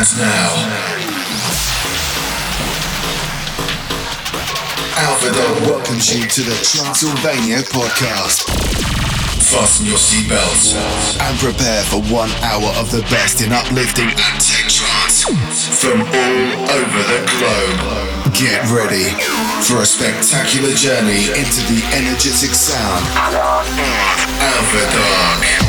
And now, Alpha Dog welcomes you to the Transylvania podcast. Fasten your seatbelts and prepare for one hour of the best in uplifting and tech trance from all over the globe. Get ready for a spectacular journey into the energetic sound Alpha Dog.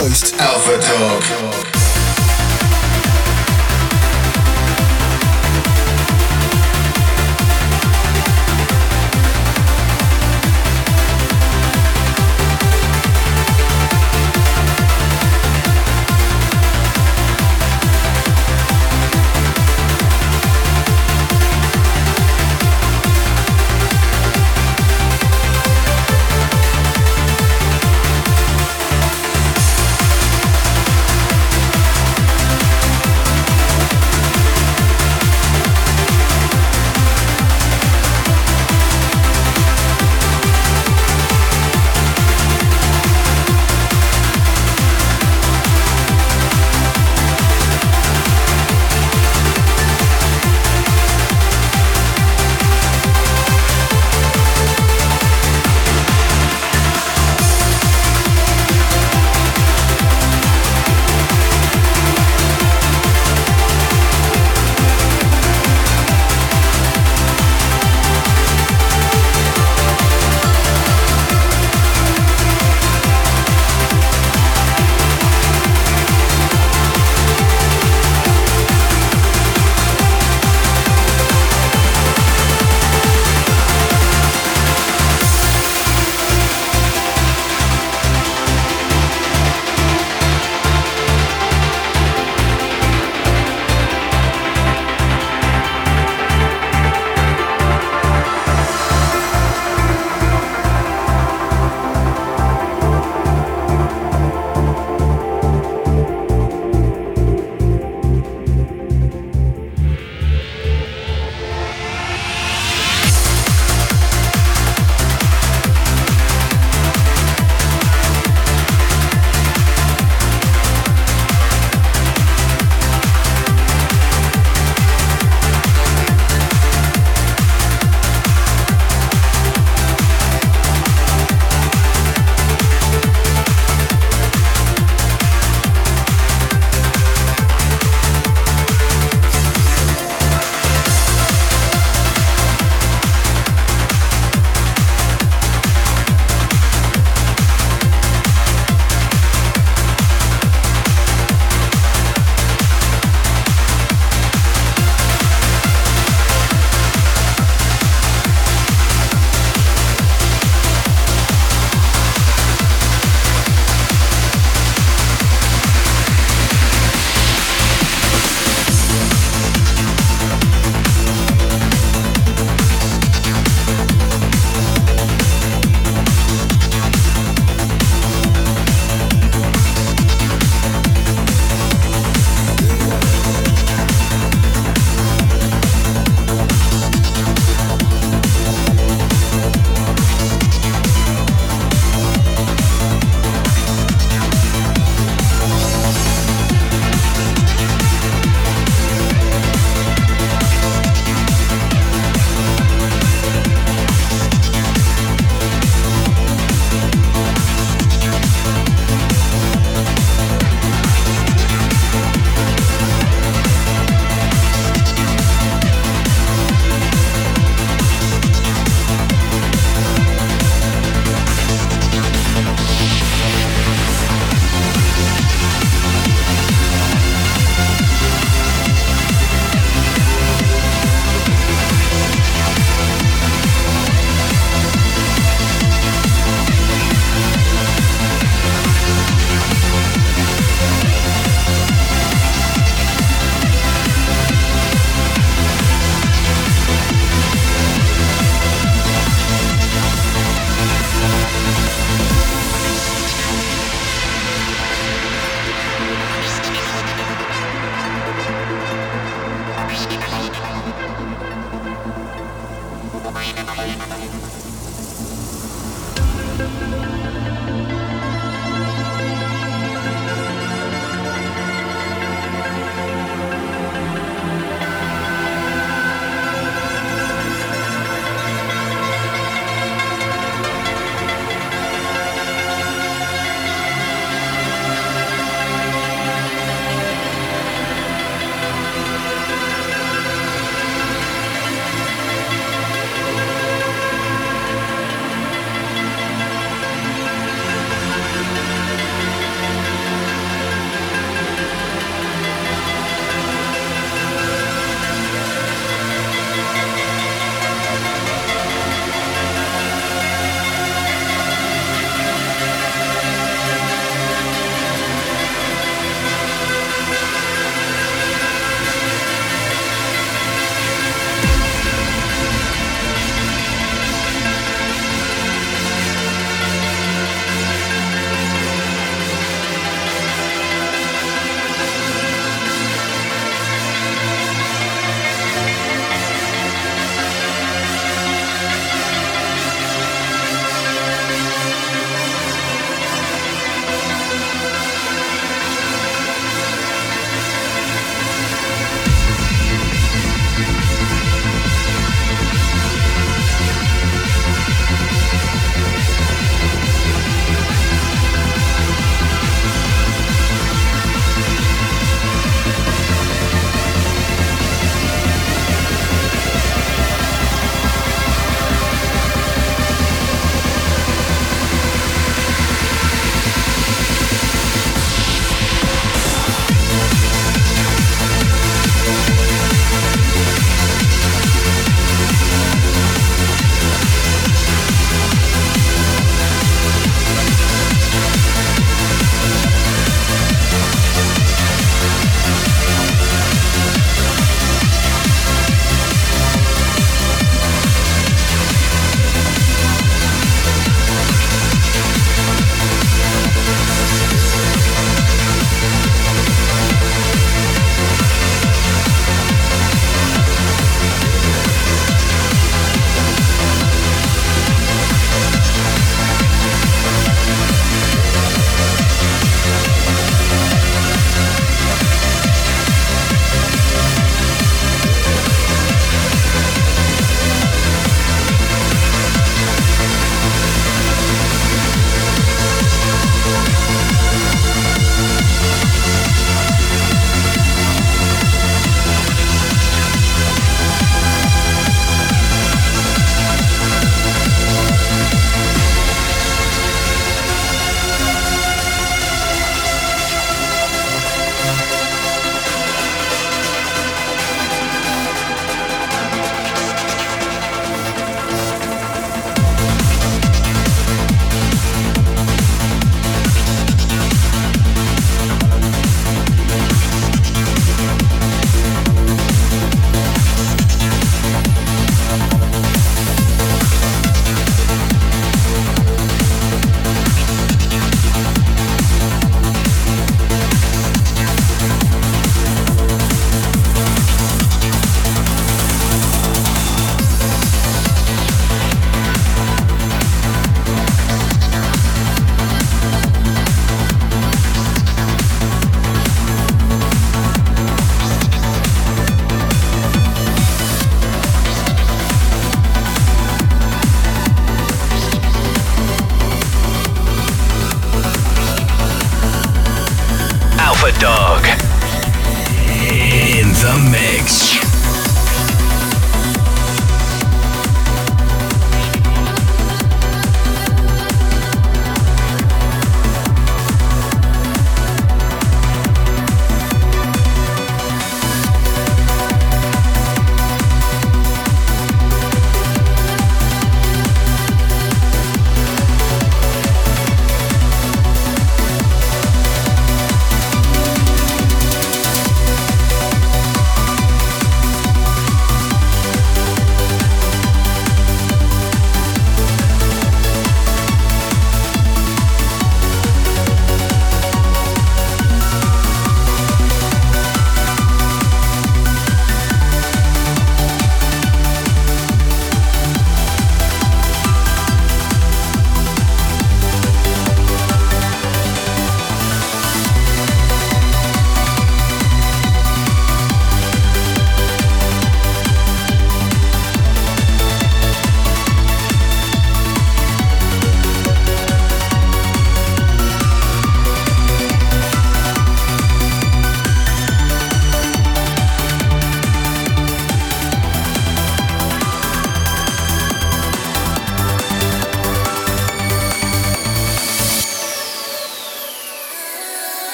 Host, Alpha Dog.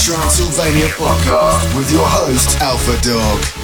Transylvania Podcast with your host, Alpha Dog.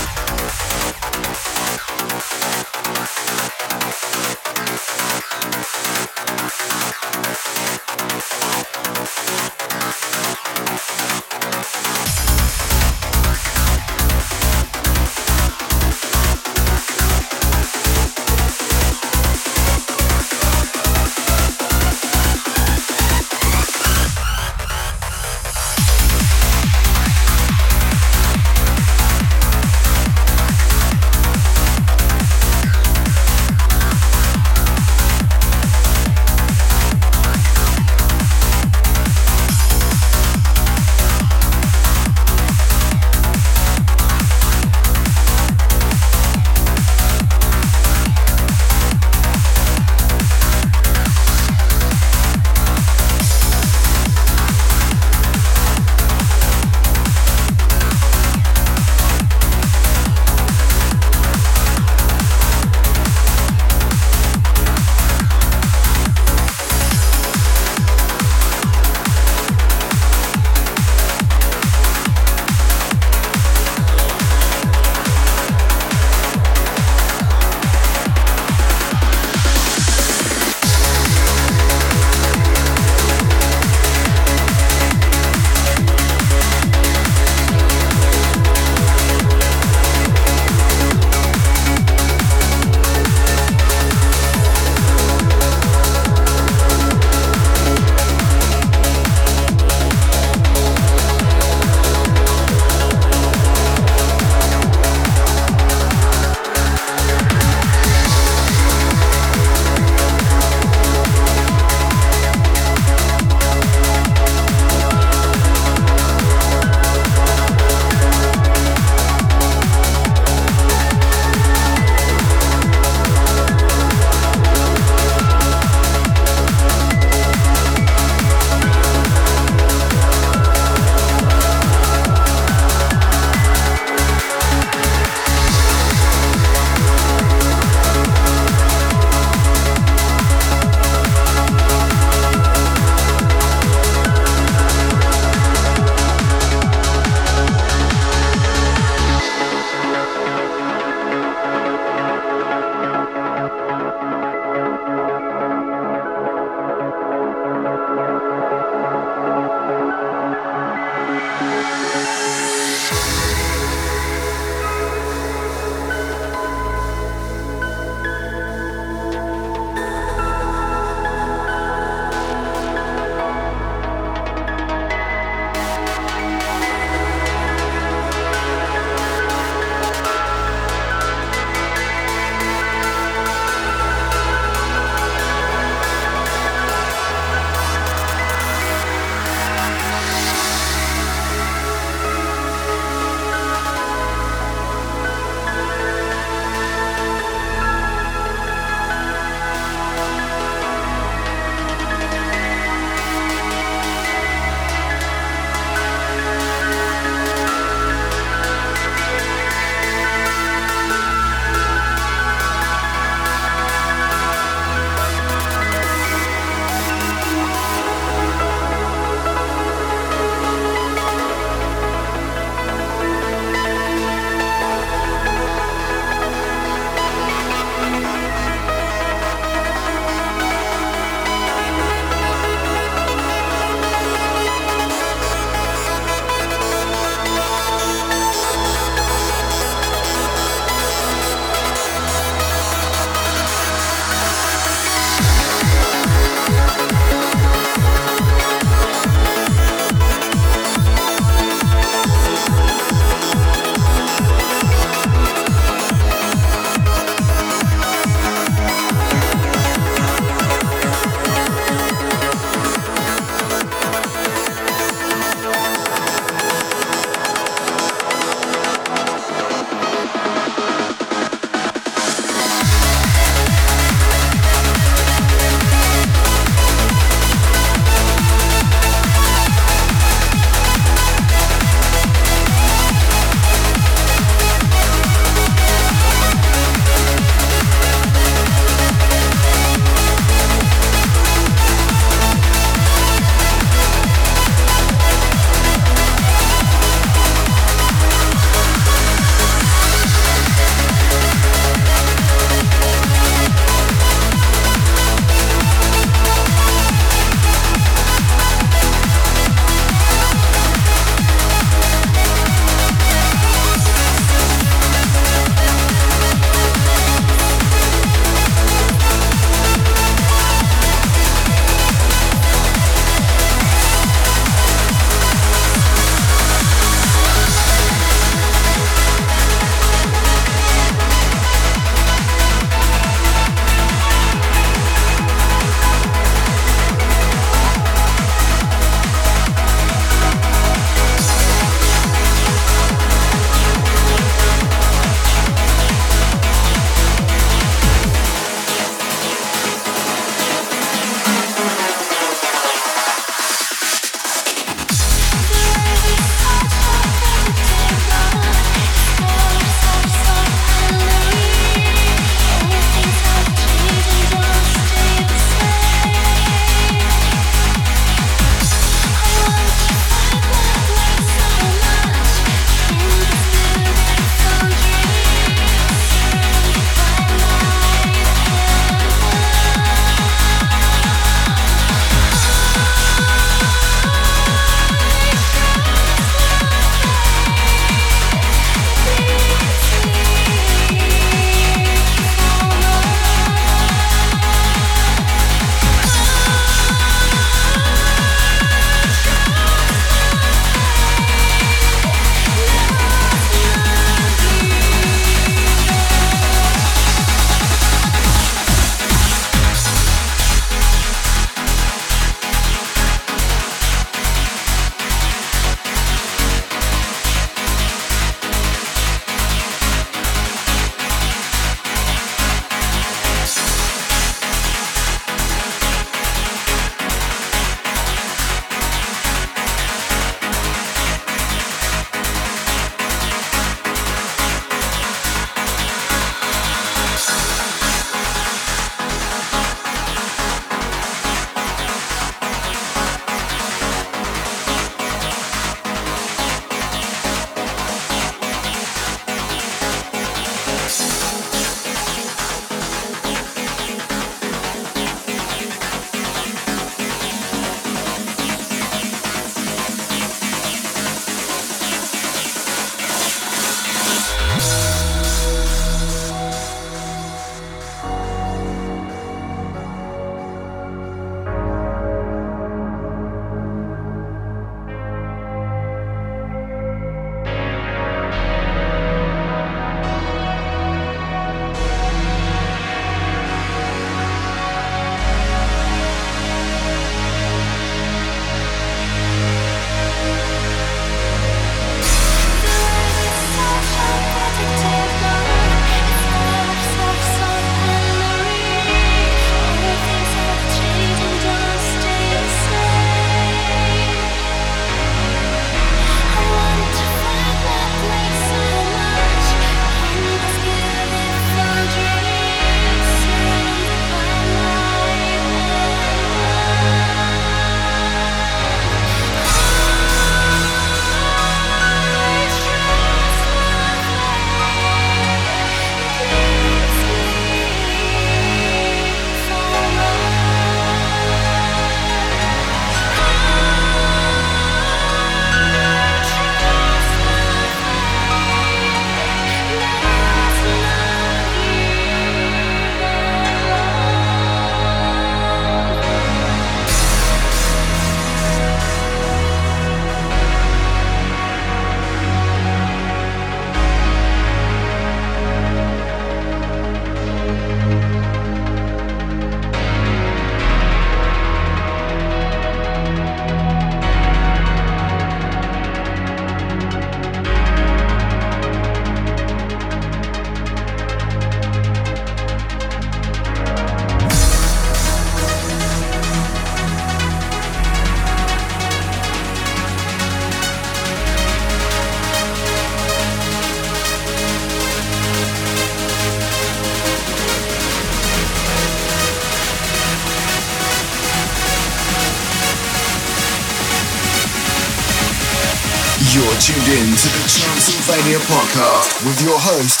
Your host,